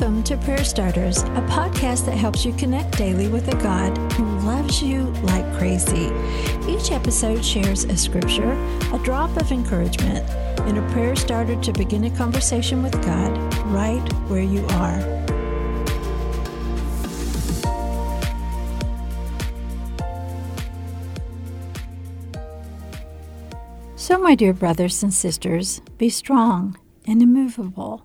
Welcome to Prayer Starters, a podcast that helps you connect daily with a God who loves you like crazy. Each episode shares a scripture, a drop of encouragement, and a prayer starter to begin a conversation with God right where you are. So, my dear brothers and sisters, be strong and immovable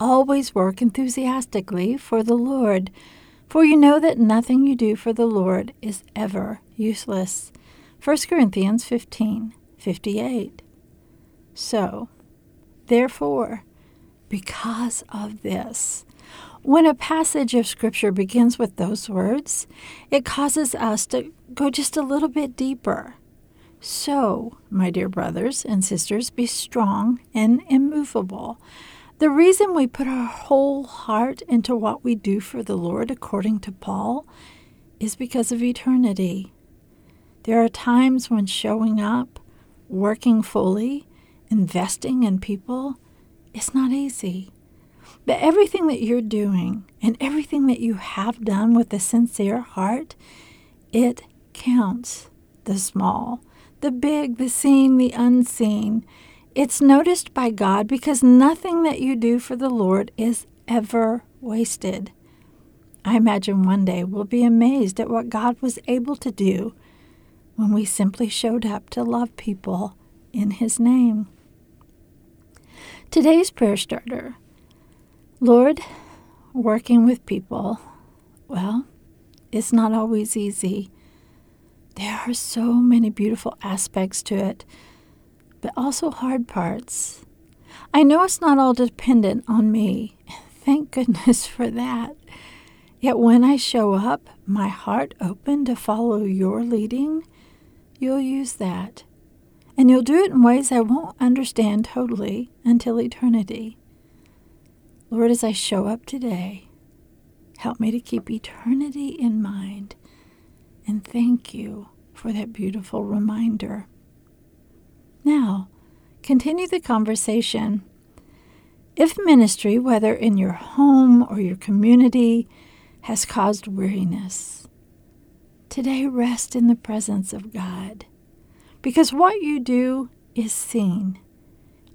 Always work enthusiastically for the Lord, for you know that nothing you do for the Lord is ever useless. 1 Corinthians 15 58. So, therefore, because of this, when a passage of Scripture begins with those words, it causes us to go just a little bit deeper. So, my dear brothers and sisters, be strong and immovable. The reason we put our whole heart into what we do for the Lord, according to Paul, is because of eternity. There are times when showing up, working fully, investing in people is not easy. But everything that you're doing and everything that you have done with a sincere heart, it counts. The small, the big, the seen, the unseen. It's noticed by God because nothing that you do for the Lord is ever wasted. I imagine one day we'll be amazed at what God was able to do when we simply showed up to love people in His name. Today's prayer starter Lord, working with people, well, it's not always easy. There are so many beautiful aspects to it but also hard parts. I know it's not all dependent on me. Thank goodness for that. Yet when I show up, my heart open to follow your leading, you'll use that. And you'll do it in ways I won't understand totally until eternity. Lord, as I show up today, help me to keep eternity in mind. And thank you for that beautiful reminder. Now, continue the conversation. If ministry, whether in your home or your community, has caused weariness, today rest in the presence of God because what you do is seen,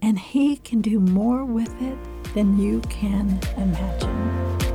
and He can do more with it than you can imagine.